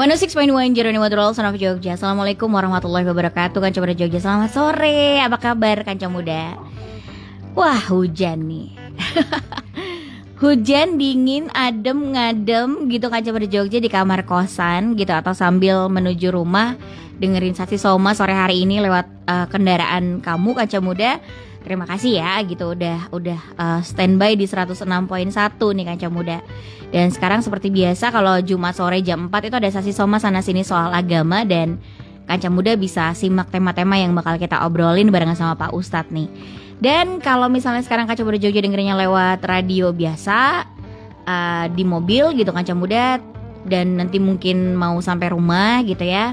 106.1 Jeroni Madrol Son of Jogja. Assalamualaikum warahmatullahi wabarakatuh Kanca Muda Jogja. Selamat sore. Apa kabar Kanca Muda? Wah hujan nih. Hujan dingin adem ngadem gitu Kanca Muda Jogja di kamar kosan gitu Atau sambil menuju rumah. Dengerin Sasi Soma sore hari ini lewat uh, kendaraan kamu Kanca Muda Terima kasih ya gitu udah udah uh, standby di 106.1 nih Kanca Muda. Dan sekarang seperti biasa kalau Jumat sore jam 4 itu ada sasi soma sana sini soal agama dan Kanca Muda bisa simak tema-tema yang bakal kita obrolin barengan sama Pak Ustadz nih. Dan kalau misalnya sekarang Kanca Muda Jogja dengerinnya lewat radio biasa uh, di mobil gitu Kanca Muda dan nanti mungkin mau sampai rumah gitu ya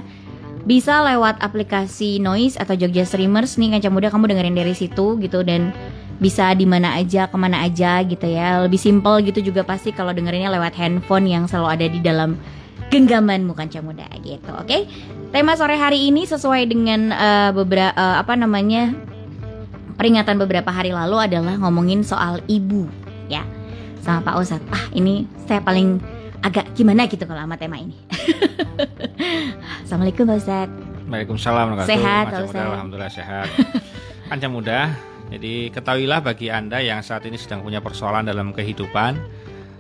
bisa lewat aplikasi Noise atau Jogja Streamers nih Kanca Muda kamu dengerin dari situ gitu. Dan bisa di mana aja ke mana aja gitu ya. Lebih simple gitu juga pasti kalau dengerinnya lewat handphone yang selalu ada di dalam genggamanmu Kanca Muda gitu. Oke? Okay? tema sore hari ini sesuai dengan uh, beberapa uh, apa namanya peringatan beberapa hari lalu adalah ngomongin soal ibu ya. Sama Pak Ustadz. Ah ini saya paling agak gimana gitu kalau sama tema ini. Assalamualaikum Pak Ustaz Waalaikumsalam Sehat Muda, Alhamdulillah sehat. Kanca muda. Jadi ketahuilah bagi Anda yang saat ini sedang punya persoalan dalam kehidupan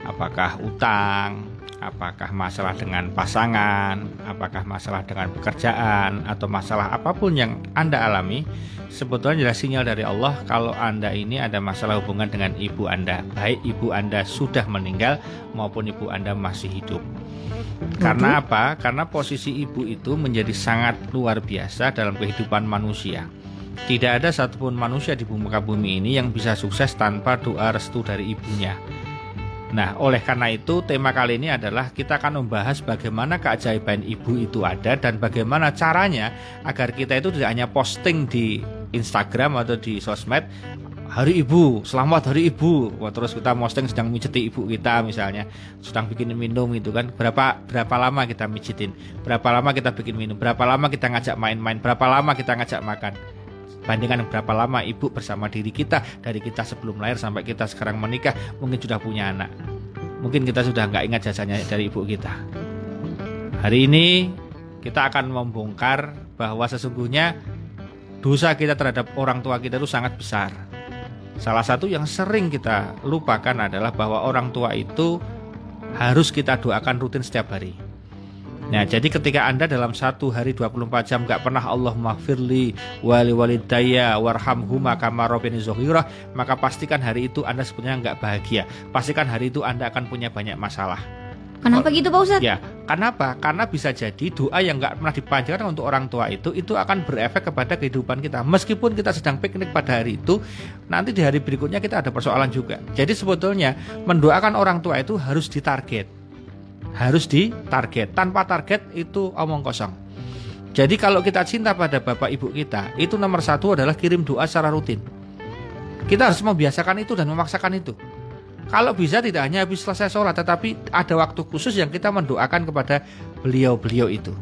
Apakah utang Apakah masalah dengan pasangan Apakah masalah dengan pekerjaan Atau masalah apa pun yang Anda alami Sebetulnya adalah sinyal dari Allah Kalau Anda ini ada masalah hubungan dengan ibu Anda Baik ibu Anda sudah meninggal Maupun ibu Anda masih hidup karena apa? Karena posisi ibu itu menjadi sangat luar biasa dalam kehidupan manusia. Tidak ada satupun manusia di muka bumi ini yang bisa sukses tanpa doa restu dari ibunya. Nah, oleh karena itu tema kali ini adalah kita akan membahas bagaimana keajaiban ibu itu ada dan bagaimana caranya agar kita itu tidak hanya posting di Instagram atau di sosmed hari ibu, selamat hari ibu. Wah, terus kita posting sedang mijeti ibu kita misalnya, sedang bikin minum itu kan. Berapa berapa lama kita mijitin? Berapa lama kita bikin minum? Berapa lama kita ngajak main-main? Berapa lama kita ngajak makan? Bandingkan berapa lama ibu bersama diri kita dari kita sebelum lahir sampai kita sekarang menikah mungkin sudah punya anak. Mungkin kita sudah nggak ingat jasanya dari ibu kita. Hari ini kita akan membongkar bahwa sesungguhnya dosa kita terhadap orang tua kita itu sangat besar Salah satu yang sering kita lupakan adalah bahwa orang tua itu harus kita doakan rutin setiap hari. Nah, jadi ketika Anda dalam satu hari 24 jam gak pernah Allah maghfirli wali walidaya warhamhuma kama robini zohirah, maka pastikan hari itu Anda sebenarnya nggak bahagia. Pastikan hari itu Anda akan punya banyak masalah. Kenapa gitu Pak Ustadz? Ya, kenapa? Karena bisa jadi doa yang nggak pernah dipanjatkan untuk orang tua itu itu akan berefek kepada kehidupan kita. Meskipun kita sedang piknik pada hari itu, nanti di hari berikutnya kita ada persoalan juga. Jadi sebetulnya mendoakan orang tua itu harus ditarget. Harus ditarget. Tanpa target itu omong kosong. Jadi kalau kita cinta pada bapak ibu kita, itu nomor satu adalah kirim doa secara rutin. Kita harus membiasakan itu dan memaksakan itu. Kalau bisa tidak hanya habis selesai sholat, tetapi ada waktu khusus yang kita mendoakan kepada beliau-beliau itu.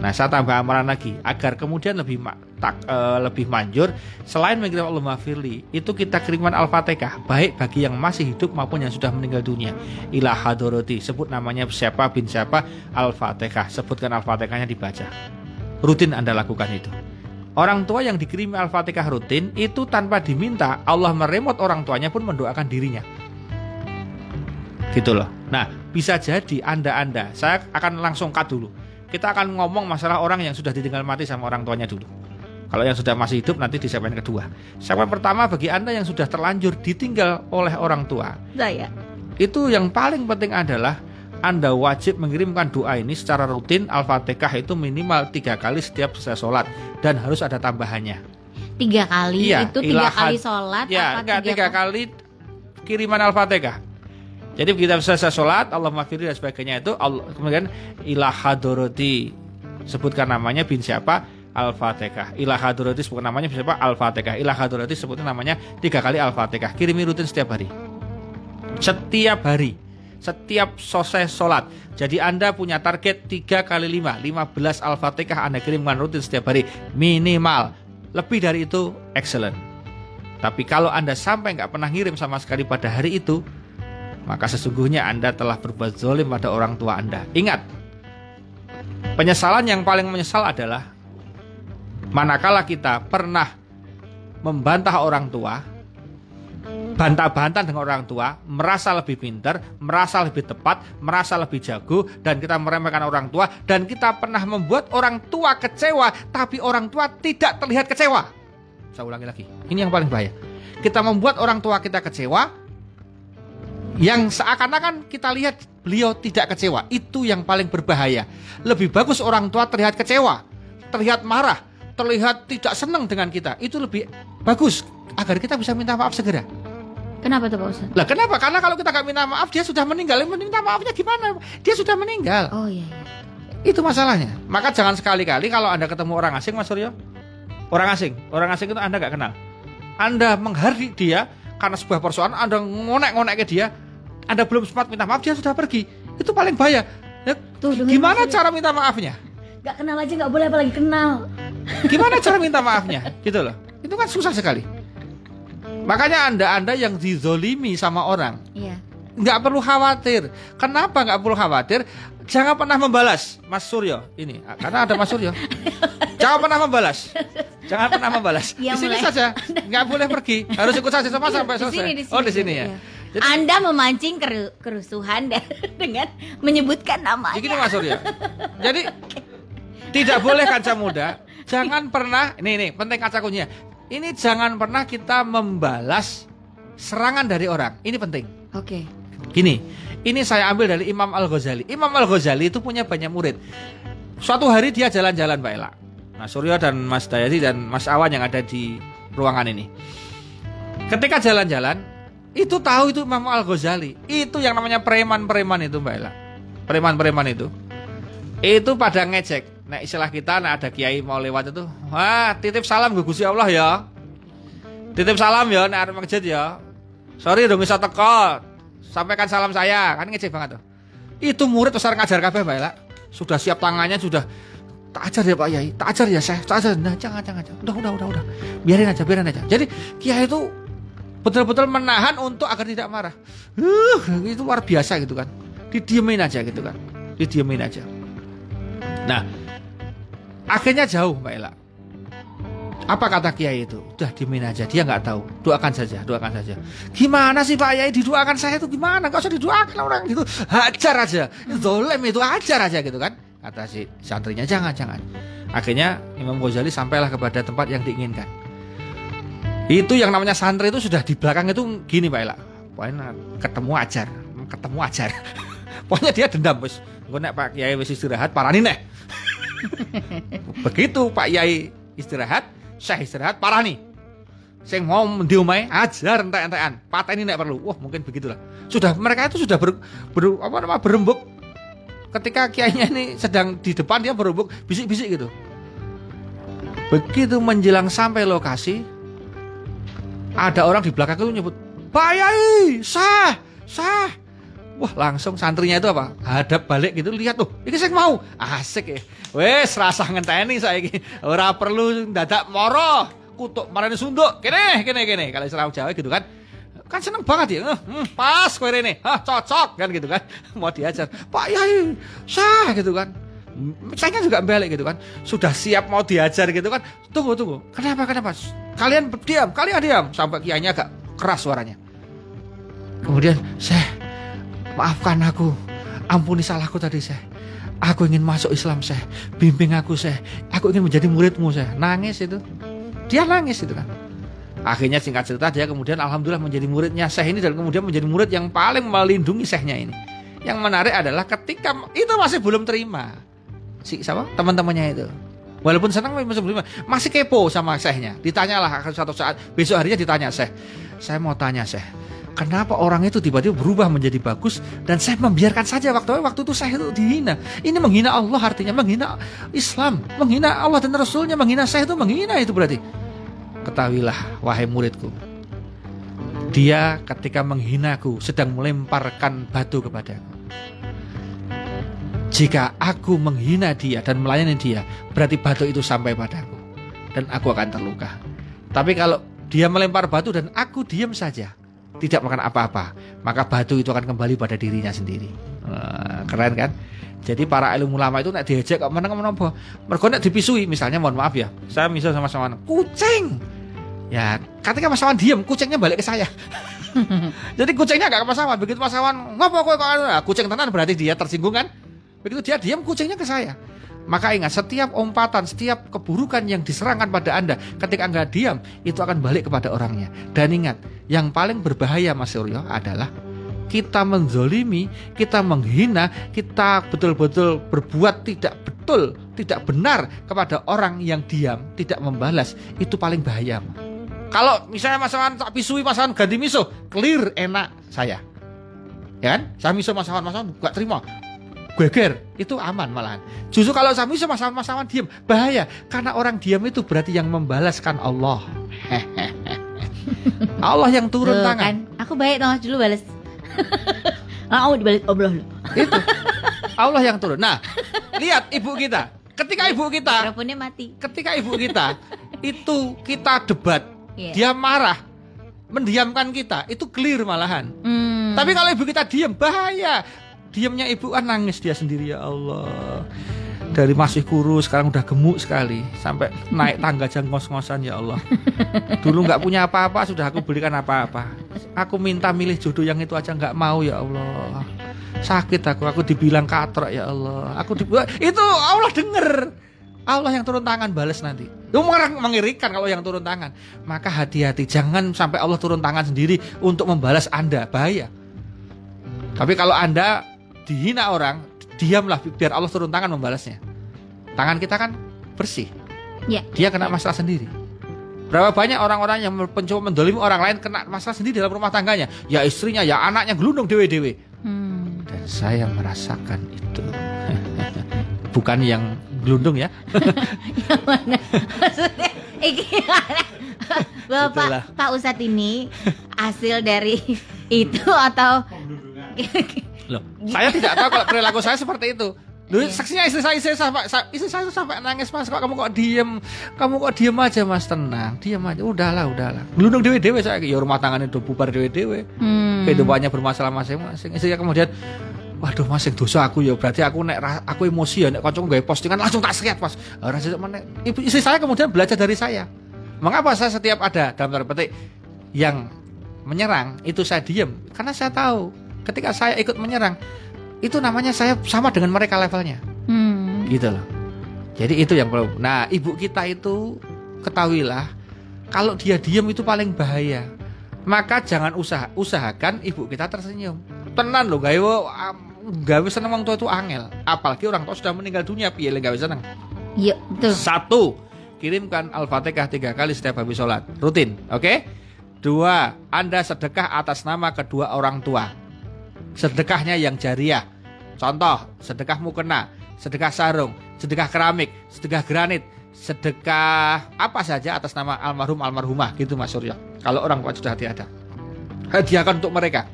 Nah, saya tambah amalan lagi agar kemudian lebih tak, e, lebih manjur selain mengirim Allah firli itu kita kirimkan Al-Fatihah baik bagi yang masih hidup maupun yang sudah meninggal dunia. Ilah hadoroti sebut namanya siapa bin siapa Al-Fatihah sebutkan Al-Fatihahnya dibaca. Rutin Anda lakukan itu. Orang tua yang dikirim Al-Fatihah rutin itu tanpa diminta Allah meremot orang tuanya pun mendoakan dirinya gitu loh. Nah, bisa jadi Anda-anda, saya akan langsung cut dulu. Kita akan ngomong masalah orang yang sudah ditinggal mati sama orang tuanya dulu. Kalau yang sudah masih hidup nanti di segmen kedua. Segmen pertama bagi Anda yang sudah terlanjur ditinggal oleh orang tua. Saya. Itu yang paling penting adalah anda wajib mengirimkan doa ini secara rutin Al-Fatihah itu minimal tiga kali setiap selesai sholat dan harus ada tambahannya. Tiga kali iya, itu tiga kali sholat? Ya, enggak tiga, tiga kali kiriman Al-Fatihah. Jadi kita selesai sholat, Allah maafiri dan sebagainya itu, Allah, kemudian ilah hadoroti sebutkan namanya bin siapa Al-Fatihah. Ilah hadoroti sebutkan namanya bin siapa Al-Fatihah. Ilah hadoroti sebutkan namanya tiga kali Al-Fatihah. Kirimi rutin setiap hari. Setiap hari. Setiap selesai sholat. Jadi Anda punya target tiga kali lima, lima belas Al-Fatihah Anda kirimkan rutin setiap hari. Minimal. Lebih dari itu, excellent. Tapi kalau Anda sampai nggak pernah ngirim sama sekali pada hari itu, maka sesungguhnya Anda telah berbuat zolim pada orang tua Anda. Ingat, Penyesalan yang paling menyesal adalah manakala kita pernah membantah orang tua, bantah-bantah dengan orang tua, merasa lebih pintar, merasa lebih tepat, merasa lebih jago, dan kita meremehkan orang tua, dan kita pernah membuat orang tua kecewa, tapi orang tua tidak terlihat kecewa. Saya ulangi lagi, ini yang paling bahaya. Kita membuat orang tua kita kecewa, yang seakan-akan kita lihat beliau tidak kecewa. Itu yang paling berbahaya. Lebih bagus orang tua terlihat kecewa, terlihat marah, terlihat tidak senang dengan kita. Itu lebih bagus agar kita bisa minta maaf segera. Kenapa tuh Pak Ustadz? Lah kenapa? Karena kalau kita nggak minta maaf dia sudah meninggal. Minta maafnya gimana? Dia sudah meninggal. Oh iya. iya. Itu masalahnya. Maka jangan sekali-kali kalau anda ketemu orang asing, Mas Suryo, orang asing, orang asing itu anda nggak kenal. Anda menghargai dia karena sebuah persoalan, anda ngonek-ngonek ke dia, anda belum sempat minta maaf dia sudah pergi. Itu paling bahaya. Ya, Tuh, gimana cara minta maafnya? Gak kenal aja nggak boleh apalagi kenal. Gimana cara minta maafnya? Gitu loh. Itu kan susah sekali. Makanya anda-anda yang dizolimi sama orang Iya. nggak perlu khawatir. Kenapa nggak perlu khawatir? Jangan pernah membalas, Mas Suryo. Ini karena ada Mas Suryo. Jangan pernah membalas. Jangan pernah membalas. Yang di sini mulai- saja, nggak boleh pergi. Harus ikut saja sama sampai Di selesai. sini, di Oh di sini ya. Iya. Jadi- Anda memancing keru- kerusuhan dan- dengan menyebutkan namanya. Begini Mas Suryo. Jadi tidak boleh kaca muda. Jangan pernah. Ini ini penting kaca kuncinya. Ini jangan pernah kita membalas serangan dari orang. Ini penting. Oke. Gini, ini saya ambil dari Imam Al Ghazali. Imam Al Ghazali itu punya banyak murid. Suatu hari dia jalan-jalan, Mbak Ella. Mas Suryo dan Mas Dayati dan Mas Awan yang ada di ruangan ini. Ketika jalan-jalan, itu tahu itu Imam Al Ghazali. Itu yang namanya preman-preman itu, Mbak Ella. Preman-preman itu. Itu pada ngecek. Nah istilah kita, nah ada kiai mau lewat itu, wah titip salam ke Gusti Allah ya. Titip salam ya, arep masjid ya. Sorry dong bisa teko. Sampaikan salam saya, kan ngecek banget tuh. Itu murid besar ngajar kabeh Mbak Ella. Sudah siap tangannya sudah tak ajar ya Pak Yai, tak ajar ya saya, tak ajar. Nah, jangan jangan jangan. Udah udah udah udah. Biarin aja, biarin aja. Jadi kiai itu betul-betul menahan untuk agar tidak marah. Uh, itu luar biasa gitu kan. Didiemin aja gitu kan. Didiemin aja. Nah, akhirnya jauh Mbak Ella. Apa kata Kiai itu? Udah diemin aja, dia nggak tahu. Doakan saja, doakan saja. Gimana sih Pak Yai didoakan saya itu gimana? Gak usah didoakan orang gitu. Hajar aja. Dolem itu hajar aja gitu kan. Kata si santrinya jangan, jangan. Akhirnya Imam Ghazali sampailah kepada tempat yang diinginkan. Itu yang namanya santri itu sudah di belakang itu gini Pak Ella. Pokoknya ketemu ajar, ketemu ajar. Pokoknya dia dendam. Engko nek Pak Kiai wis istirahat parani neh. Begitu Pak Yai istirahat, Syekh istirahat parani. Sing mau di omahe ajar entek-entekan, pateni nek perlu. Wah, mungkin begitulah. Sudah mereka itu sudah ber, ber- apa nama berembuk ketika kiainya ini sedang di depan dia berembuk bisik-bisik gitu. Begitu menjelang sampai lokasi, ada orang di belakang itu nyebut, Pak Yai, sah, sah. Wah langsung santrinya itu apa? Hadap balik gitu lihat tuh, ini saya mau asik ya. Wes rasa ngenteni saya ini, ora perlu dadak moro, kutuk marani sunduk, kene kene kene kalau istilah Jawa gitu kan. Kan seneng banget ya, hmm, pas kowe rene, hah cocok. Kan gitu kan. Mau diajar, Pak Yai, sah gitu kan. Saya juga balik gitu kan. Sudah siap mau diajar gitu kan. Tunggu tunggu. Kenapa kenapa? Kalian diam Kalian diam. Sampai kiainya agak keras suaranya. Kemudian Syekh Maafkan aku. Ampuni salahku tadi Syekh. Aku ingin masuk Islam Syekh. Bimbing aku Syekh. Aku ingin menjadi muridmu Syekh. Nangis itu. Dia nangis itu kan Akhirnya singkat cerita dia kemudian Alhamdulillah menjadi muridnya Syekh ini Dan kemudian menjadi murid yang paling melindungi Syekhnya ini Yang menarik adalah ketika Itu masih belum terima Si siapa? Teman-temannya itu Walaupun senang masih belum masih kepo sama Syekhnya. Ditanyalah suatu saat besok harinya ditanya Syekh. Saya mau tanya Syekh, kenapa orang itu tiba-tiba berubah menjadi bagus dan saya membiarkan saja waktu waktu itu saya itu dihina. Ini menghina Allah artinya menghina Islam, menghina Allah dan Rasulnya, menghina saya itu menghina itu berarti. Ketahuilah wahai muridku. Dia ketika menghinaku sedang melemparkan batu kepadaku. Jika aku menghina dia dan melayani dia, berarti batu itu sampai padaku dan aku akan terluka. Tapi kalau dia melempar batu dan aku diam saja, tidak melakukan apa-apa, maka batu itu akan kembali pada dirinya sendiri. Wah, keren kan? Jadi para ilmu ulama itu nek diajak kok meneng menapa? Mergo nek dipisui misalnya mohon maaf ya. Saya misal sama sama kucing. Ya, ketika Mas Awan diam, kucingnya balik ke saya. Jadi kucingnya gak ke Mas Awan. Begitu Mas Awan, ngapa kok kok anu? nah, kucing tenan berarti dia tersinggung kan? Begitu dia diam, kucingnya ke saya. Maka ingat, setiap umpatan, setiap keburukan yang diserangkan pada Anda ketika Anda diam, itu akan balik kepada orangnya. Dan ingat, yang paling berbahaya Mas Suryo adalah kita menzolimi, kita menghina, kita betul-betul berbuat tidak betul, tidak benar kepada orang yang diam, tidak membalas, itu paling bahaya. Kalau misalnya masalah tak pisui masalah ganti miso, clear enak saya. Ya kan? Saya miso masalah masalah gak terima. Geger, itu aman malahan. Justru kalau saya miso masalah masalah diam, bahaya. Karena orang diam itu berarti yang membalaskan Allah. Allah yang turun Tuh, tangan. kan? Aku baik toh dulu balas. Oh dibalik Allah lu. Itu Allah yang turun. Nah, lihat ibu kita. Ketika ibu kita, Mikrofonnya mati. ketika ibu kita itu kita debat, Iya. dia marah, mendiamkan kita, itu clear malahan. Hmm. Tapi kalau ibu kita diam bahaya. Diamnya ibu kan nangis dia sendiri ya Allah. Dari masih kurus sekarang udah gemuk sekali sampai naik tangga aja ngos-ngosan ya Allah. Dulu nggak punya apa-apa sudah aku belikan apa-apa. Aku minta milih jodoh yang itu aja nggak mau ya Allah. Sakit aku, aku dibilang katrok ya Allah. Aku di itu Allah denger. Allah yang turun tangan balas nanti. Itu orang mengirikan kalau yang turun tangan. Maka hati-hati jangan sampai Allah turun tangan sendiri untuk membalas Anda, bahaya. Tapi kalau Anda dihina orang, diamlah biar Allah turun tangan membalasnya. Tangan kita kan bersih. Ya. Dia kena masalah sendiri. Berapa banyak orang-orang yang mencoba mendolimi orang lain kena masalah sendiri dalam rumah tangganya. Ya istrinya, ya anaknya gelundung dewe-dewe. Hmm. Dan saya merasakan itu. Bukan yang gelundung ya. Yang mana? Maksudnya eh, gimana? Bapak Itulah. Pak Ustadz ini hasil dari itu atau Loh, saya tidak tahu kalau perilaku saya seperti itu. Loh, Iya. saksinya istri saya, istri saya, istri saya sampai nangis mas, kok kamu kok diem, kamu kok diem aja mas, tenang, diem aja, udahlah, udahlah. Gelundung dewe dewe saya, ya rumah tangannya udah bubar dewe dewe, hmm. kehidupannya bermasalah masing-masing. Istrinya kemudian, waduh mas, yang dosa aku ya, berarti aku nek aku emosi ya, nek kocok gak postingan langsung tak sekiat mas. Orang mana? Ibu istri saya kemudian belajar dari saya. Mengapa saya setiap ada dalam tanda petik yang menyerang itu saya diem karena saya tahu ketika saya ikut menyerang itu namanya saya sama dengan mereka levelnya Hmm. gitu loh jadi itu yang perlu nah ibu kita itu ketahuilah kalau dia diem itu paling bahaya maka jangan usaha usahakan ibu kita tersenyum tenan loh gawe gawe seneng orang tua itu angel apalagi orang tua sudah meninggal dunia piye gawe seneng Yuk, betul. satu, kirimkan Al-Fatihah tiga kali setiap habis sholat. Rutin, oke? Dua, Anda sedekah atas nama kedua orang tua. Sedekahnya yang jariah. Contoh, sedekah mukena, sedekah sarung, sedekah keramik, sedekah granit, sedekah apa saja atas nama almarhum almarhumah gitu Mas Surya. Kalau orang tua sudah tiada. Hadiahkan untuk mereka.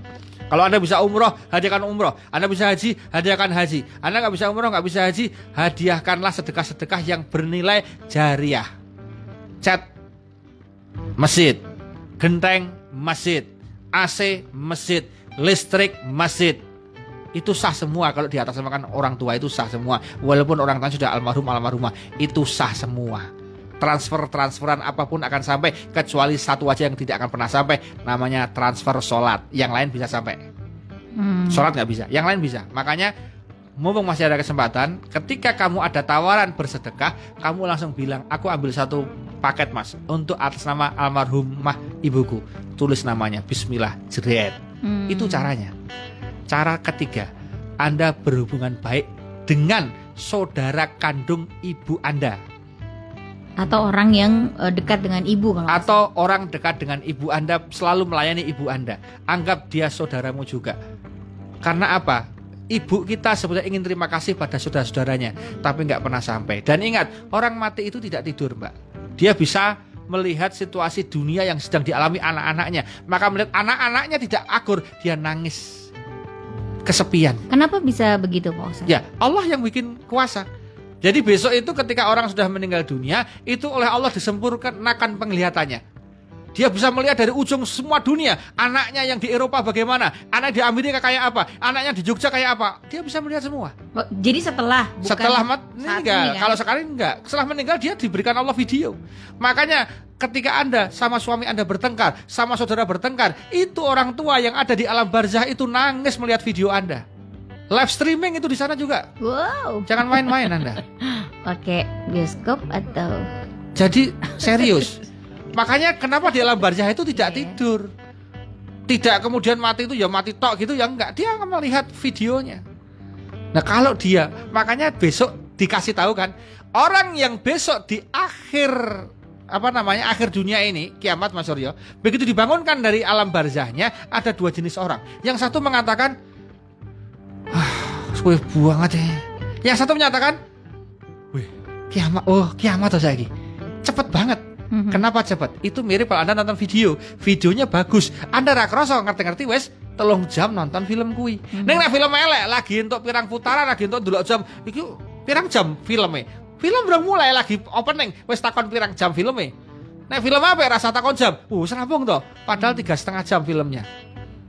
Kalau Anda bisa umroh, hadiahkan umroh. Anda bisa haji, hadiahkan haji. Anda nggak bisa umroh, nggak bisa haji, hadiahkanlah sedekah-sedekah yang bernilai jariah. Cat masjid, genteng masjid, AC masjid, listrik masjid. Itu sah semua kalau di atas makan orang tua itu sah semua. Walaupun orang tua sudah almarhum almarhumah, itu sah semua. Transfer transferan apa pun akan sampai kecuali satu aja yang tidak akan pernah sampai namanya transfer sholat. Yang lain bisa sampai. Hmm. Sholat nggak bisa, yang lain bisa. Makanya mumpung masih ada kesempatan, ketika kamu ada tawaran bersedekah, kamu langsung bilang, aku ambil satu paket mas untuk atas nama almarhumah ibuku. Tulis namanya, Bismillah, jeret. Hmm. Itu caranya. Cara ketiga, Anda berhubungan baik dengan saudara kandung ibu Anda Atau orang yang eh, dekat dengan ibu kalau atau orang dekat dengan ibu Anda selalu melayani ibu Anda. Anggap dia saudaramu juga. Karena apa? Ibu kita sebetulnya ingin terima kasih pada saudara-saudaranya, tapi nggak pernah sampai. Dan ingat, orang mati itu tidak tidur, Mbak. Dia bisa melihat situasi dunia yang sedang dialami anak-anaknya. Maka melihat anak-anaknya tidak akur, dia nangis. Kesepian. Kenapa bisa begitu Pak Ustadz? Ya, Allah yang bikin kuasa. Jadi besok itu ketika orang sudah meninggal dunia, itu oleh Allah disempurnakan penglihatannya. Dia bisa melihat dari ujung semua dunia. Anaknya yang di Eropa bagaimana? Anak di Amerika kayak apa? Anaknya di Jogja kayak apa? Dia bisa melihat semua. Oh, Jadi setelah bukan Setelah meninggal. kan? Kalau sekarang enggak. Setelah meninggal dia diberikan Allah video. Makanya ketika Anda sama suami Anda bertengkar, sama saudara bertengkar, itu orang tua yang ada di alam barzah itu nangis melihat video Anda. Live streaming itu di sana juga. Wow. Jangan main-main Anda. Pakai bioskop atau Jadi serius. Makanya kenapa di alam barzah itu tidak Iya. tidur. Tidak kemudian mati itu ya mati tok gitu ya enggak. Dia akan melihat videonya. Nah kalau dia, makanya besok dikasih tahu kan, orang yang besok di akhir apa namanya akhir dunia ini kiamat Mas Suryo begitu dibangunkan dari alam barzahnya ada dua jenis orang yang satu mengatakan ah suwe banget ya yang satu menyatakan wih kiamat oh kiamat tuh saya cepet banget Mhm. Kenapa cepat? Itu mirip kalau Anda nonton video. Videonya bagus. Anda ra kroso ngerti-ngerti wes telung jam nonton film kui. Neng nek film elek lagi untuk pirang putaran lagi untuk dulu jam. Iki pirang jam filmnya. Film udah mulai lagi opening. Wes takon pirang jam filmnya. Nek film apa ya rasa takon jam? Uh, serabung toh. Padahal tiga setengah jam filmnya.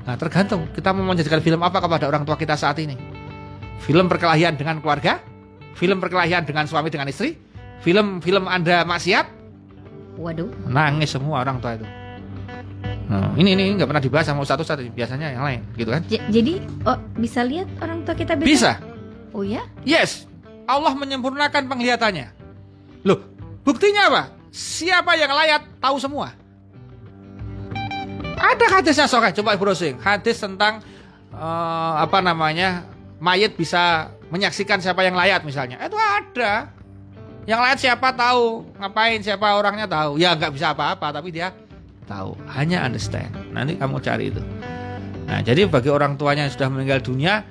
Nah tergantung kita mau menjadikan film apa kepada orang tua kita saat ini. Film perkelahian dengan keluarga, film perkelahian dengan suami dengan istri, film film Anda maksiat, Waduh. nangis semua orang tua itu. Nah, ini ini nggak pernah dibahas sama satu satu biasanya yang lain gitu kan? J- jadi oh bisa lihat orang tua kita besok? Bisa, Oh ya? yes. Allah menyempurnakan penglihatannya. Loh, buktinya apa? Siapa yang layak tahu semua. Ada hadisnya soalnya, coba browsing. Hadis tentang eh, apa namanya mayat bisa menyaksikan siapa yang layat misalnya. Itu ada. Yang layat siapa tahu, ngapain siapa orangnya tahu. Ya nggak bisa apa-apa, tapi dia tahu. Hanya understand. Nanti kamu cari itu. Nah, jadi bagi orang tuanya yang sudah meninggal dunia,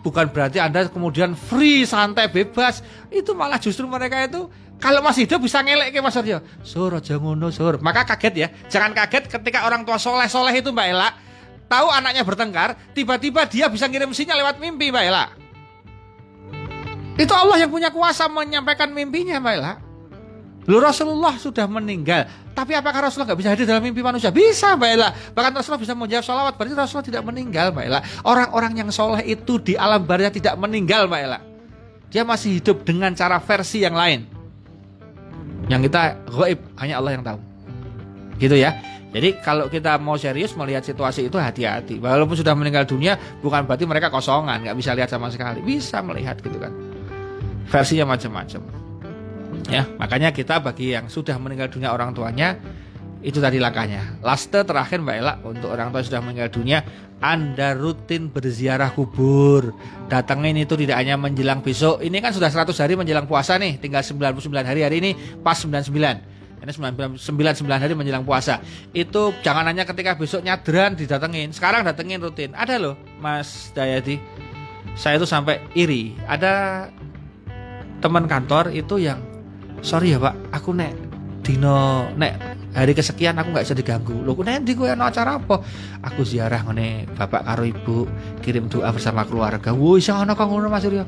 bukan berarti Anda kemudian free, santai, bebas. Itu malah justru mereka itu kalau masih hidup bisa ngelek ke Mas Aryo. Sur, aja ngono, sur. Maka kaget ya. Jangan kaget ketika orang tua soleh-soleh itu Mbak Ela tahu anaknya bertengkar, tiba-tiba dia bisa ngirim sinyal lewat mimpi Mbak Ela. Itu Allah yang punya kuasa menyampaikan mimpinya Mbak Ela. Lu Rasulullah sudah meninggal, tapi apakah Rasulullah nggak bisa hadir dalam mimpi manusia? Bisa Mbak Ela. Bahkan Rasulullah bisa menjawab sholawat, berarti Rasulullah tidak meninggal Mbak Ela. Orang-orang yang soleh itu di alam barzah tidak meninggal Mbak Ela. Dia masih hidup dengan cara versi yang lain. Yang kita goib, hanya Allah yang tahu. Gitu ya. Jadi kalau kita mau serius melihat situasi itu hati-hati. Walaupun sudah meninggal dunia, bukan berarti mereka kosongan, nggak bisa lihat sama sekali. Bisa melihat gitu kan. Versinya macam-macam. Ya, makanya kita bagi yang sudah meninggal dunia orang tuanya itu tadi langkahnya. Laste terakhir Mbak Ella untuk orang tua yang sudah meninggal dunia, Anda rutin berziarah kubur. Datangin itu tidak hanya menjelang besok. Ini kan sudah 100 hari menjelang puasa nih, tinggal 99 hari hari ini pas 99. Ini 99 hari menjelang puasa. Itu jangan hanya ketika besok nyadran didatengin. Sekarang datengin rutin. Ada loh, Mas Dayati. Saya itu sampai iri. Ada teman kantor itu yang sorry ya pak aku nek dino nek hari kesekian aku nggak bisa diganggu. Lo nanti gue ada acara apa? Aku ziarah ngene bapak karo ibu kirim doa bersama keluarga. Woi sing ana kang ngono Mas Suryo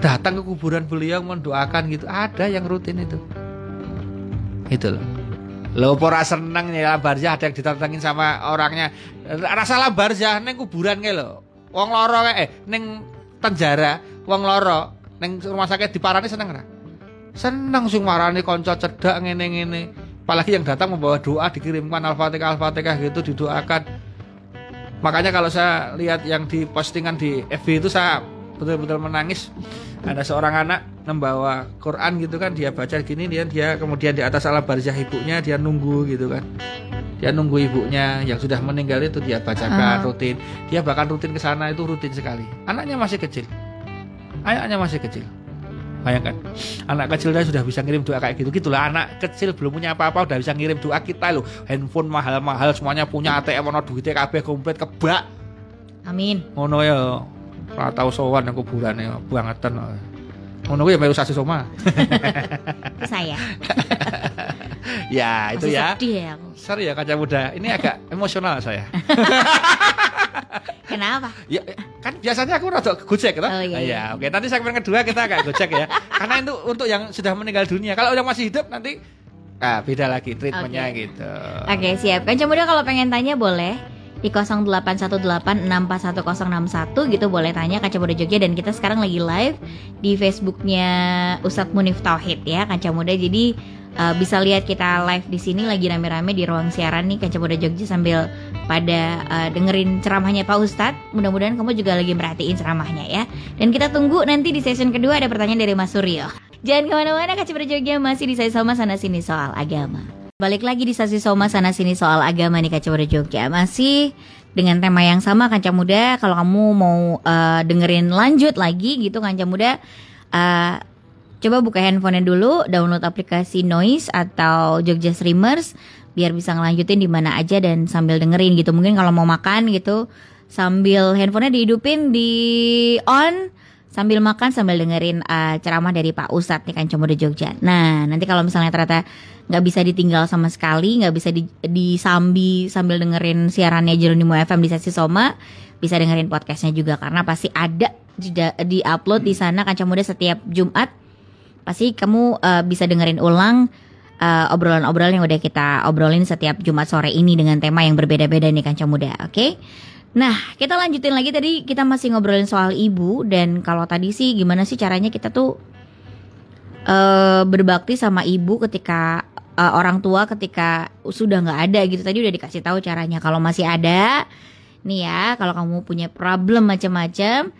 datang ke kuburan beliau mendoakan gitu. Ada yang rutin itu. Itu loh. Lo pora seneng ya barzah ada yang ditatangin sama orangnya. Rasa lah barzah neng kuburan kayak lo wong loro kayak eh neng penjara. Wong loro neng rumah sakit diparani seneng ra seneng sing marani konco cedak ngene-ngene apalagi yang datang membawa doa dikirimkan al-fatihah al-fatihah gitu didoakan. Makanya kalau saya lihat yang di postingan di FB itu saya betul-betul menangis. Ada seorang anak membawa Quran gitu kan dia baca gini dia dia kemudian di atas alam barzah ibunya dia nunggu gitu kan. Dia nunggu ibunya yang sudah meninggal itu dia bacakan Ah. rutin. Dia bahkan rutin ke sana itu rutin sekali. Anaknya masih kecil. Anaknya masih kecil bayangkan anak kecil dia sudah bisa ngirim doa kayak gitu. Gitulah anak kecil belum punya apa-apa udah bisa ngirim doa kita loh. Handphone mahal-mahal semuanya punya ATM ono duitnya kabeh komplit kebak. Amin. ngono ya. Ora tau sowan nang kuburan ya bangetan. Ngono kuwi ya melu sasi soma. Saya. ya itu Masih ya Sedih ya aku. sorry ya kaca muda ini agak emosional saya Kenapa? ya kan biasanya aku rada gocek gitu Oh, iya, iya. oke nanti segmen kedua kita agak gocek ya karena itu untuk yang sudah meninggal dunia kalau yang masih hidup nanti ah, beda lagi treatmentnya Oke. gitu. Oke siap Kanca Muda kalau pengen tanya boleh di 0818641061 gitu boleh tanya Kaca Muda Jogja dan kita sekarang lagi live di Facebooknya Ustadz Munif Tauhid ya Kaca Muda jadi uh, bisa lihat kita live di sini lagi rame-rame di ruang siaran nih Kaca Muda Jogja sambil pada uh, dengerin ceramahnya Pak Ustadz. Mudah-mudahan kamu juga lagi merhatiin ceramahnya ya. Dan kita tunggu nanti di session kedua ada pertanyaan dari Mas Suryo. Jangan ke mana-mana Kaca Muda Jogja masih di sama sana sini soal agama. Balik lagi di stasi Soma sana sini soal agama nih Kaca Muda Jogja. Masih dengan tema yang sama Kaca Muda. Kalau kamu mau eh, dengerin lanjut lagi gitu Kaca Muda eh, Coba buka handphonenya dulu Download aplikasi Noise atau Jogja Streamers Biar bisa ngelanjutin di mana aja dan sambil dengerin gitu Mungkin kalau mau makan gitu Sambil handphonenya dihidupin di on sambil makan sambil dengerin uh, ceramah dari Pak Ustadz nih kan Muda Jogja. Nah nanti kalau misalnya ternyata nggak bisa ditinggal sama sekali, nggak bisa di, disambi sambil dengerin siarannya Jeronimo FM di sesi Soma, bisa dengerin podcastnya juga karena pasti ada di, di upload di sana Kanca Muda setiap Jumat. Pasti kamu uh, bisa dengerin ulang uh, obrolan-obrolan yang udah kita obrolin setiap Jumat sore ini dengan tema yang berbeda-beda nih Kanca Muda, oke? Nah, kita lanjutin lagi tadi kita masih ngobrolin soal ibu dan kalau tadi sih gimana sih caranya kita tuh eh berbakti sama ibu ketika eh, orang tua ketika sudah nggak ada gitu. Tadi udah dikasih tahu caranya. Kalau masih ada, nih ya, kalau kamu punya problem macam-macam,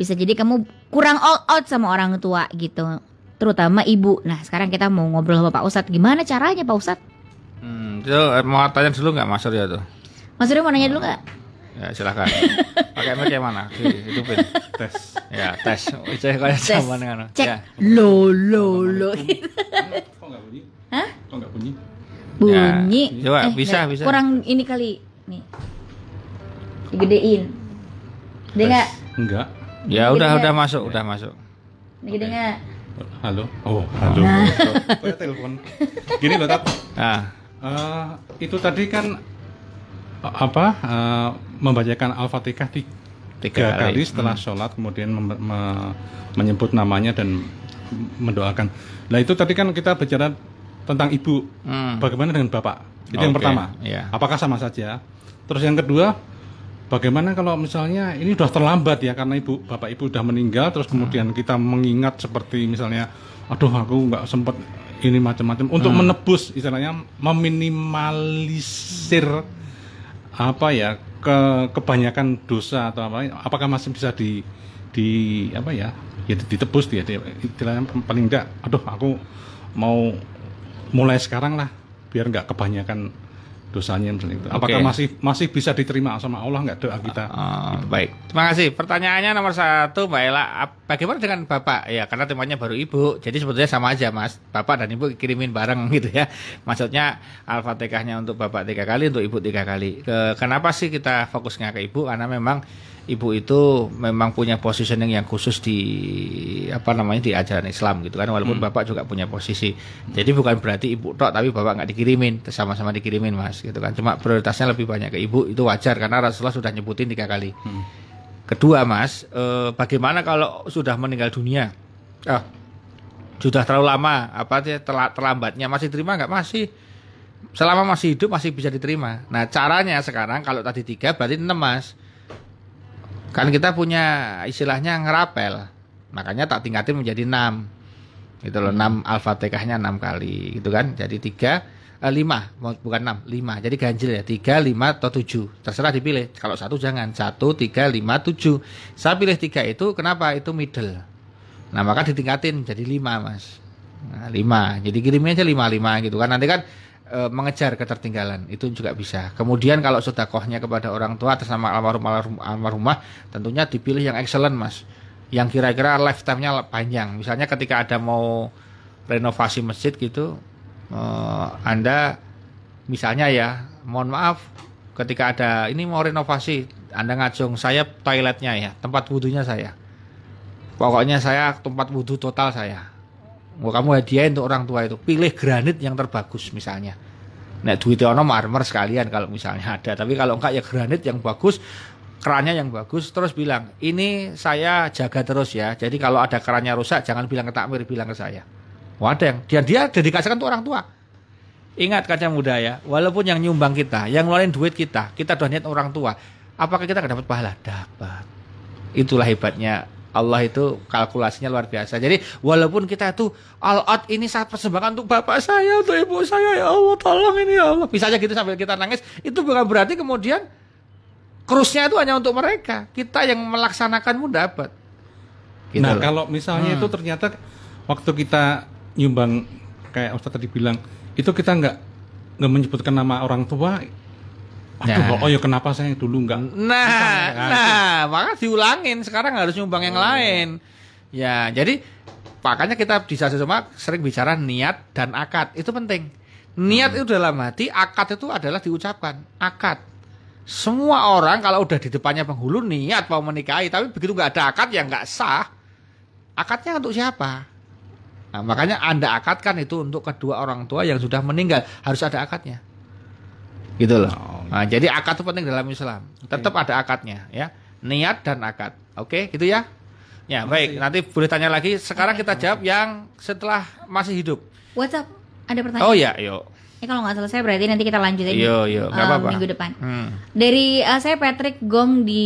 bisa jadi kamu kurang all out sama orang tua gitu. Terutama ibu. Nah, sekarang kita mau ngobrol sama Pak Ustadz. Gimana caranya Pak Ustadz? Hmm, itu eh, mau tanya dulu nggak Mas Surya tuh? Mas Surya mau nanya dulu nggak? Ya silakan. Pakai mic yang mana? Hidupin. tes Ya tes. Itu kayak sama dengan. Cek. Ya. Lo lo lo. kok nggak bunyi Hah? kok nggak bunyi bunyi Ya, coba, bisa, nggak, bisa. kurang ini kali nih digedein gede nggak enggak Ya udah udah masuk, udah masuk. gede nggak halo oh halo Nah. Telepon gini loh tat Nah, Eh, itu tadi kan eh, apa eh, membacakan al-fatihah tiga Tiga kali, kali. setelah sholat kemudian mem- me- menyebut namanya dan mendoakan. Nah itu tadi kan kita bicara tentang ibu. Hmm. Bagaimana dengan bapak? Itu yang Oke, pertama. iya. Apakah sama saja? Terus yang kedua, bagaimana kalau misalnya ini sudah terlambat ya karena ibu bapak ibu sudah meninggal, terus kemudian kita mengingat seperti misalnya, aduh aku nggak sempat ini macam-macam. Untuk menebus istilahnya meminimalisir apa ya ke kebanyakan dosa atau apa apakah masih bisa di di apa ya ya ditebus dia istilahnya paling enggak aduh aku mau mulai sekarang lah biar nggak kebanyakan dosanya misalnya itu apakah Oke. masih masih bisa diterima sama Allah nggak doa kita Oh, baik, terima kasih. Pertanyaannya nomor satu, Mbak Ella, ap- bagaimana dengan Bapak? Ya, karena temanya baru Ibu, jadi sebetulnya sama aja, Mas. Bapak dan Ibu kirimin bareng gitu ya. Maksudnya Al-Fatihahnya untuk Bapak tiga kali, untuk Ibu tiga kali. Ke- kenapa sih kita fokusnya ke Ibu? Karena memang Ibu itu memang punya positioning yang khusus di apa namanya di ajaran Islam gitu kan, walaupun Bapak juga punya posisi. Jadi bukan berarti Ibu tok, tapi Bapak nggak dikirimin, sama-sama dikirimin, Mas, gitu kan. Cuma prioritasnya lebih banyak ke Ibu, itu wajar karena Rasulullah sudah nyebutin tiga kali. Kedua, Mas, eh, bagaimana kalau sudah meninggal dunia? Ah, sudah terlalu lama, apa sih terlambatnya masih terima nggak masih? Selama masih hidup masih bisa diterima. Nah, caranya sekarang kalau tadi tiga berarti enam, Mas. Kan kita punya istilahnya ngerapel. Makanya tak tingkatin menjadi enam. Gitu loh, enam Al-Fatihahnya enam kali gitu kan. Jadi tiga eh, lima, bukan enam, lima. Jadi ganjil ya, tiga, lima, atau tujuh. Terserah dipilih. Kalau satu jangan, satu, tiga, lima, tujuh. Saya pilih tiga itu, kenapa? Itu middle. Nah maka ditingkatin jadi lima mas. Nah, lima. Jadi kirimnya aja lima lima gitu kan. Nanti kan e, mengejar ketertinggalan itu juga bisa. Kemudian kalau sodakohnya kepada orang tua atas nama almarhum almarhumah tentunya dipilih yang excellent mas. Yang kira-kira lifetime-nya panjang. Misalnya ketika ada mau renovasi masjid gitu, eh, anda misalnya ya, mohon maaf ketika ada ini mau renovasi, anda ngajong saya toiletnya ya, tempat wudhunya saya. Pokoknya saya tempat wudhu total saya. Mau kamu hadiah untuk orang tua itu, pilih granit yang terbagus misalnya. Nek duitnya ono marmer sekalian kalau misalnya ada, tapi kalau enggak ya granit yang bagus, kerannya yang bagus, terus bilang ini saya jaga terus ya. Jadi kalau ada kerannya rusak jangan bilang ke takmir, bilang ke saya. Ada yang dia dia dedikasikan untuk orang tua. Ingat kaca muda ya, walaupun yang nyumbang kita, yang ngeluarin duit kita, kita udah niat orang tua, apakah kita nggak dapat pahala? Dapat. Itulah hebatnya Allah itu kalkulasinya luar biasa. Jadi walaupun kita itu all out ini saat persembahan untuk bapak saya, untuk ibu saya, ya Allah tolong ini ya Allah. Bisa aja gitu sambil kita nangis, itu bukan berarti kemudian krusnya itu hanya untuk mereka. Kita yang melaksanakanmu dapat. Gitu nah loh. kalau misalnya Hmm. itu ternyata waktu kita nyumbang kayak Ustaz tadi bilang itu kita nggak nggak menyebutkan nama orang tua. Aduh, Nah. oh ya kenapa saya dulu nggak? Nah, Misalnya, nah, maka diulangin sekarang harus nyumbang yang lain. Ya, jadi makanya kita di Sasi Soma sering bicara niat dan akad. Itu penting. Niat itu dalam hati, akad itu adalah diucapkan. Akad. Semua orang kalau udah di depannya penghulu niat mau menikahi, tapi begitu nggak ada akad ya nggak sah. Akadnya untuk siapa? Nah, makanya Anda akadkan itu untuk kedua orang tua yang sudah meninggal, harus ada akadnya. Gitu loh. Oh, Nah, jadi akad itu penting dalam Islam. Tetap ada akadnya ya. Niat dan akad. Oke, gitu ya. Ya, baik. Nanti boleh tanya lagi. Sekarang kita jawab yang setelah masih hidup. WhatsApp ada pertanyaan. Oh ya, yuk. Ini kalau nggak selesai berarti nanti kita lanjutin Yo, yo, nggak eh, apa-apa. minggu depan. Hmm. Dari eh, saya Patrick Gong di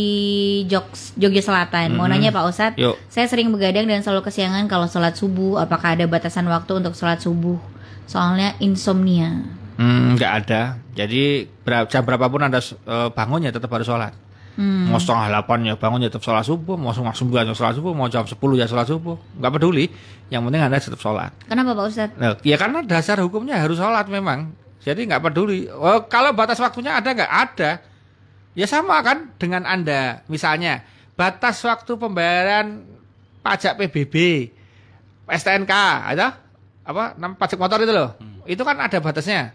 Jogs, Jogja Selatan. Mau Mhm. nanya Pak Ustadz, saya sering begadang dan selalu kesiangan kalau sholat subuh. Apakah ada batasan waktu untuk sholat subuh? Soalnya insomnia. Hmm, nggak ada. Jadi ber- jam berapapun anda eh, bangun ya tetap harus sholat. Hmm. Mau setengah delapan ya bangun ya tetap sholat subuh. Mau setengah sembilan ya sholat subuh. Mau jam sepuluh ya sholat subuh. Nggak peduli. Yang penting anda tetap sholat. Kenapa Pak Ustadz? Nah, ya karena dasar hukumnya harus sholat memang. Jadi nggak peduli. Oh, kalau batas waktunya ada nggak? Ada. Ya sama kan dengan anda. Misalnya batas waktu pembayaran pajak PBB, STNK, ada apa? Pajak motor itu loh. Itu kan ada batasnya.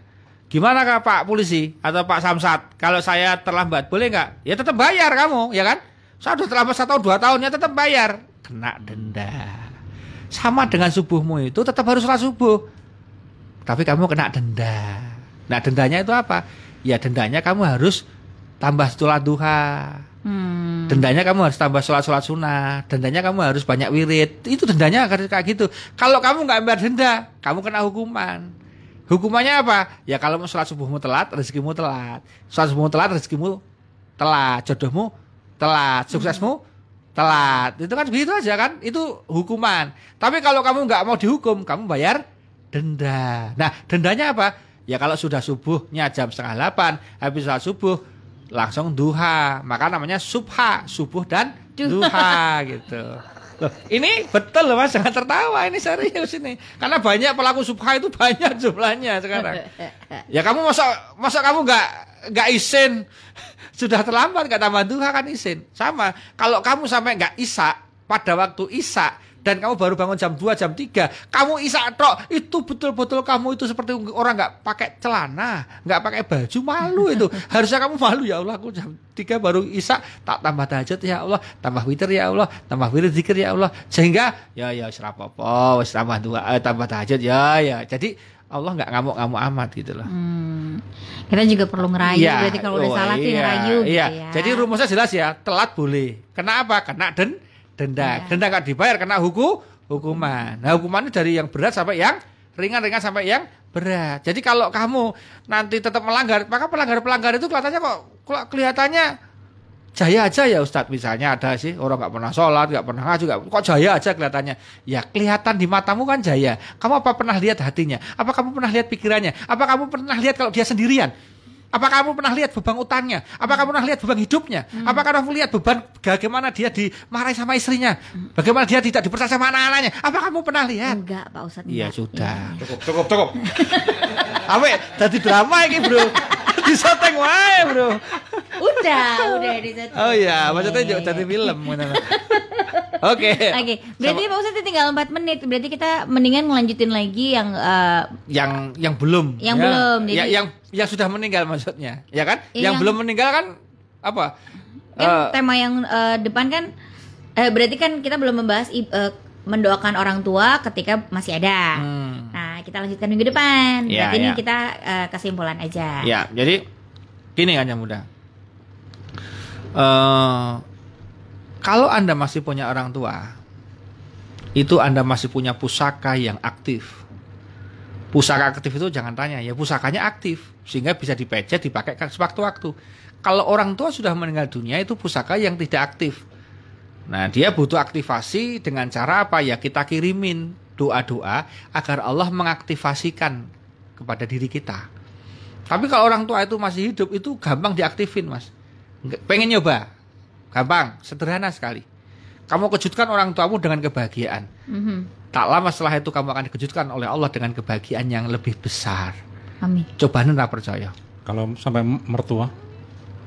Gimana kak Pak Polisi atau Pak Samsat? Kalau saya terlambat, boleh nggak? Ya tetap bayar kamu, ya kan? Saya sudah terlambat satu tahun dua tahun, ya tetap bayar. Kena denda. Sama dengan subuhmu itu tetap harus sholat subuh. Tapi kamu kena denda. Nah dendanya itu apa? Ya dendanya kamu harus tambah sholat duha. Hmm. Dendanya kamu harus tambah sholat-sholat sunnah. Dendanya kamu harus banyak wirid. Itu dendanya kayak kayak gitu. Kalau kamu nggak bayar denda, kamu kena hukuman. Hukumannya apa? Ya kalau mau sholat subuhmu telat, rezekimu telat. Sholat subuhmu telat, rezekimu telat. Jodohmu telat. Suksesmu telat. Itu kan begitu aja kan? Itu hukuman. Tapi kalau kamu nggak mau dihukum, kamu bayar denda. Nah, dendanya apa? Ya kalau sudah subuhnya jam setengah delapan, habis sholat subuh, langsung duha. Maka namanya subha, subuh dan duha gitu. Loh, ini betul loh mas, jangan tertawa, ini serius ini. Karena banyak pelaku subha itu banyak jumlahnya sekarang. Ya kamu masa masa kamu nggak nggak isin sudah terlambat nggak tambah duha kan isin sama. Kalau kamu sampai nggak isak pada waktu isak dan kamu baru bangun jam 2 jam 3 kamu isak tok itu betul-betul kamu itu seperti orang nggak pakai celana nggak pakai baju malu itu harusnya kamu malu ya Allah aku jam 3 baru isak tak tambah tahajud ya Allah tambah witir ya Allah tambah wirid zikir ya Allah sehingga ya ya wis rapopo wis tambah dua eh, tambah tahajud ya ya jadi Allah nggak ngamuk-ngamuk amat gitu loh Hmm. Kita juga perlu ngerayu Iya, berarti kalau udah oh, salah tuh iya, ngerayu gitu iya. ya. Jadi rumusnya jelas ya, telat boleh. Kenapa? Kena den, denda. Iya. Denda nggak dibayar kena hukum hukuman. Nah, hukumannya dari yang berat sampai yang ringan-ringan sampai yang berat. Jadi kalau kamu nanti tetap melanggar, maka pelanggar-pelanggar itu kelihatannya kok kelihatannya jaya aja ya Ustadz misalnya ada sih orang nggak pernah sholat nggak pernah ngaji nggak kok jaya aja kelihatannya ya kelihatan di matamu kan jaya kamu apa pernah lihat hatinya apa kamu pernah lihat pikirannya apa kamu pernah lihat kalau dia sendirian apa kamu pernah lihat beban utangnya? Apa kamu pernah lihat beban hidupnya? Apa kamu lihat beban bagaimana dia dimarahi sama istrinya? Bagaimana dia tidak dipercaya sama anak-anaknya? Apa kamu pernah lihat? Enggak, Pak Ustadz. Iya sudah. Cukup, cukup, cukup. Awe, tadi drama ini bro. Disoteng wae bro. Udah, udah di situ. Oh iya, maksudnya jadi film. Oke. Oke, berarti Pak Ustadz tinggal 4 menit. Berarti kita mendingan ngelanjutin lagi yang eh, Yang yang belum. Yang Ya. belum, Ya, jadi- yang yang sudah meninggal maksudnya, ya kan? Yang yang- belum meninggal kan apa? kan Eh, tema yang eh, depan kan eh, berarti kan kita belum membahas eh, mendoakan orang tua ketika masih ada. hmm. Nah, kita lanjutkan minggu depan. Iya, Berarti ini iya. kita eh, kesimpulan aja. Ya, jadi gini kan yang muda. Eh, kalau anda masih punya orang tua, itu anda masih punya pusaka yang aktif. Pusaka aktif itu jangan tanya, ya pusakanya aktif sehingga bisa dipejet, dipakai sewaktu-waktu. Kalau orang tua sudah meninggal dunia itu pusaka yang tidak aktif. Nah, dia butuh aktivasi dengan cara apa? Ya kita kirimin doa-doa agar Allah mengaktifasikan kepada diri kita. Tapi kalau orang tua itu masih hidup itu gampang diaktifin, Mas. Pengen nyoba? Gampang, sederhana sekali. Kamu kejutkan orang tuamu dengan kebahagiaan. Mhm. Tak lama setelah itu kamu akan dikejutkan oleh Allah dengan kebahagiaan yang lebih besar. Amin. Coba nggak percaya. Kalau sampai mertua,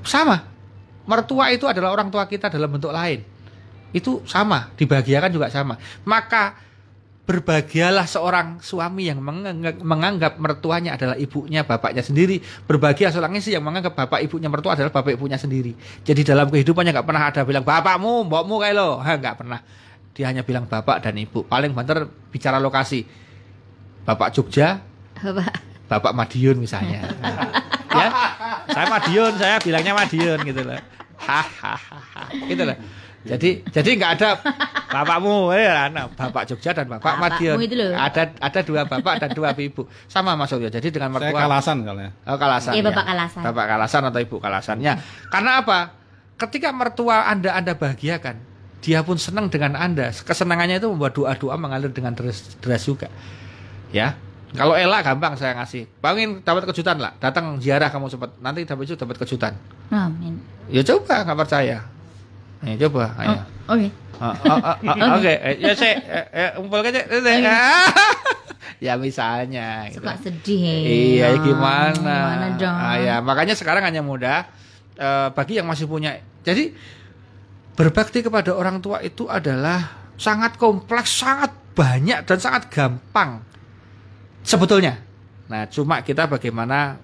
Sama. Mertua itu adalah orang tua kita dalam bentuk lain. Itu sama, dibahagiakan juga sama. Maka berbahagialah seorang suami yang menganggap, menganggap mertuanya adalah ibunya, bapaknya sendiri. Berbahagia seorang istri yang menganggap bapak ibunya mertua adalah bapak ibunya sendiri. Jadi dalam kehidupannya nggak pernah ada bilang bapakmu, mbokmu kayak lo, ha nggak pernah. Dia hanya bilang bapak dan ibu. Paling banter bicara lokasi. Bapak Jogja, Bapak. Bapak Madiun misalnya. ya, saya Madiun, saya bilangnya Madiun gitu loh. Hahaha, gitu loh. Jadi jadi nggak ada bapakmu, ya, nah, bapak Jogja dan bapak Bapakmu Madiun. Ada ada dua bapak dan dua ibu. Sama Mas Suryo. Jadi dengan saya mertua kalasan kalau ya. Oh, kalasan. Iya, ya. Bapak Kalasan. Bapak kalasan atau ibu kalasan. Ya. Karena apa? Ketika mertua Anda Anda bahagiakan, dia pun senang dengan Anda. Kesenangannya itu membuat doa-doa mengalir dengan deras, deras juga. Ya. Kalau Ella gampang saya ngasih. Bangin dapat kejutan lah. Datang ziarah kamu sempat. Nanti dapat itu dapat kejutan. Amin. Ya coba nggak percaya. Ya coba. Ayo. Oh, Oke. Oh, oh, oh, oh, Oke, Eh, ya saya eh, eh, umpul aja. ya misalnya. gitu. Suka sedih. Iya, Ah, gimana? Gimana dong? Ah, ya, makanya sekarang hanya mudah eh, bagi yang masih punya. Jadi berbakti kepada orang tua itu adalah sangat kompleks, sangat banyak dan sangat gampang. Sebetulnya. Nah, cuma kita bagaimana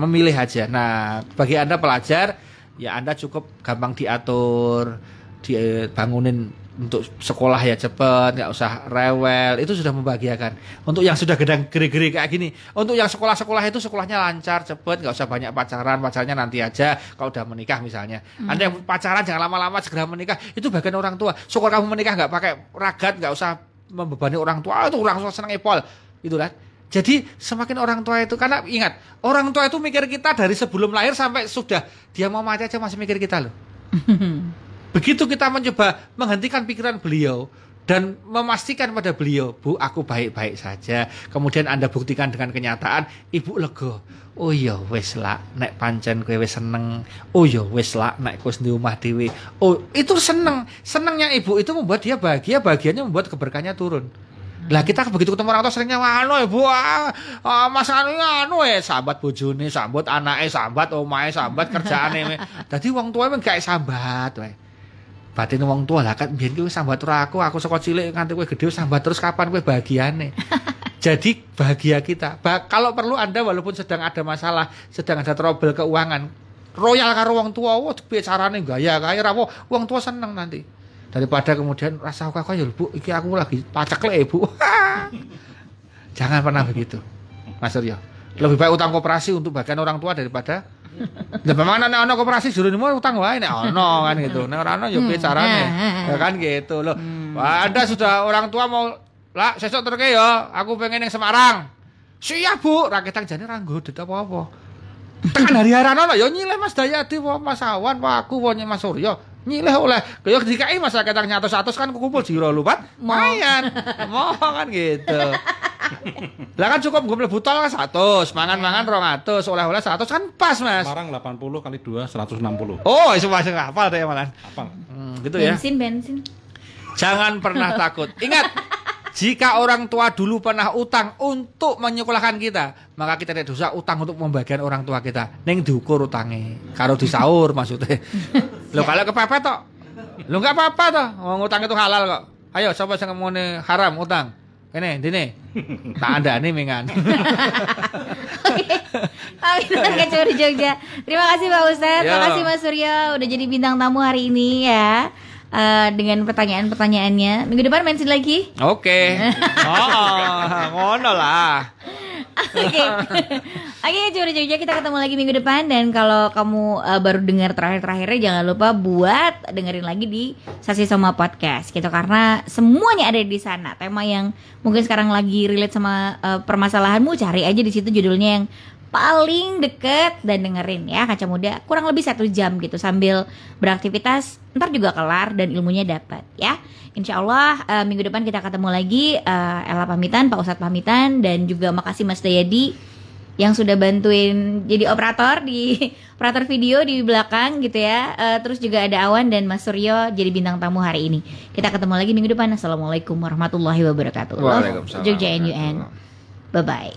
memilih aja. Nah, bagi Anda pelajar, ya Anda cukup gampang diatur, dibangunin untuk sekolah ya cepet, nggak usah rewel, itu sudah membahagiakan. Untuk yang sudah gedang geri-geri kayak gini, untuk yang sekolah-sekolah itu sekolahnya lancar, cepet, nggak usah banyak pacaran, pacarnya nanti aja kalau udah menikah misalnya. Anda yang pacaran jangan lama-lama segera menikah, itu bagian orang tua. Syukur kamu menikah nggak pakai ragat, nggak usah membebani orang tua, itu orang tua seneng epol, gitu kan. Jadi semakin orang tua itu karena ingat orang tua itu mikir kita dari sebelum lahir sampai sudah dia mau mati aja masih mikir kita loh. Begitu kita mencoba menghentikan pikiran beliau dan memastikan pada beliau, Bu, aku baik-baik saja. Kemudian Anda buktikan dengan kenyataan, Ibu lego. Oh iya wis lah, nek pancen kowe wis seneng. Oh iya wis lah, nek kowe di omah dhewe. Oh, itu seneng. Senengnya ibu itu membuat dia bahagia, bahagianya membuat keberkahannya turun. Lah kita begitu ketemu orang tua seringnya anu ya Bu, ah, ah, Mas anu ya, anu ya sambat bojone, sambut anake, sambat omahe, sambat kerjaane. Dadi wong tua emang gak sambat wae. Batin wong tua lah kan biyen kowe sambat ora aku, aku saka cilik nganti kowe gede sambat terus kapan kowe bahagiane. Jadi bahagia kita. Ba- kalau perlu Anda walaupun sedang ada masalah, sedang ada trouble keuangan, royal karo wong tua, wah piye carane gaya kaya ra wong tua seneng nanti. Daripada kemudian rasa kok ya Bu, iki aku lagi pacekle Bu. Jangan pernah begitu. Mas Suryo. Lebih baik utang koperasi untuk bagian orang tua daripada Lah memang nek ana koperasi jero mau utang wae nek ana kan gitu. Nek ora ana ya piye carane. Ya kan gitu loh. Wah, Anda sudah orang tua mau lah sesuk terke ya, aku pengen yang Semarang. Siap, Bu. Raketang jane ra nggodhet apa-apa. Tekan hari hari ana ya nyileh Mas Dayati wa Mas Awan wa aku Mas Suryo. Nyileh oleh kaya dikai Mas Raketang nyatus-atus kan kumpul jiro lupat. Mayan. Mau kan gitu. Lah kan cukup gue mlebu tol kan 100, mangan-mangan 200, oleh-oleh 100 kan pas, Mas. Semarang 80 kali 2 160. Oh, itu masih hafal deh malah. Apa? Hmm, gitu ya. Bensin, bensin. Jangan pernah takut. Ingat, jika orang tua dulu pernah utang untuk menyekolahkan kita, maka kita tidak dosa utang untuk membagian orang tua kita. Neng diukur utangnya. Kalau disaur maksudnya. Lo kalau kepepet toh. Lo nggak apa-apa toh. Wong utang itu halal kok. Ayo siapa yang mau haram utang? Ini, dini. Tak ada nih mingan. Amin Kacau di Jogja. Terima kasih Pak Ustadz, terima kasih Mas Suryo udah jadi bintang tamu hari ini ya. Eh, dengan pertanyaan-pertanyaannya. Minggu depan mention lagi. Oke. Oh, ngono lah. Oke, oke Curi Jogja kita ketemu lagi minggu depan. Dan kalau kamu uh, baru dengar terakhir-terakhirnya jangan lupa buat dengerin lagi di Sasi Soma Podcast gitu. Karena semuanya ada di sana. Tema yang mungkin sekarang lagi relate sama uh, permasalahanmu cari aja di situ judulnya yang paling deket dan dengerin ya kaca muda kurang lebih satu jam gitu sambil beraktivitas ntar juga kelar dan ilmunya dapat ya. Insya Allah uh, minggu depan kita ketemu lagi uh, Ella pamitan Pak Ustadz pamitan dan juga makasih Mas Dayadi yang sudah bantuin jadi operator di operator video di belakang gitu ya. Uh, terus juga ada Awan dan Mas Suryo jadi bintang tamu hari ini. Kita ketemu lagi minggu depan. Assalamualaikum warahmatullahi wabarakatuh. Waalaikumsalam. Jogja NUN bye bye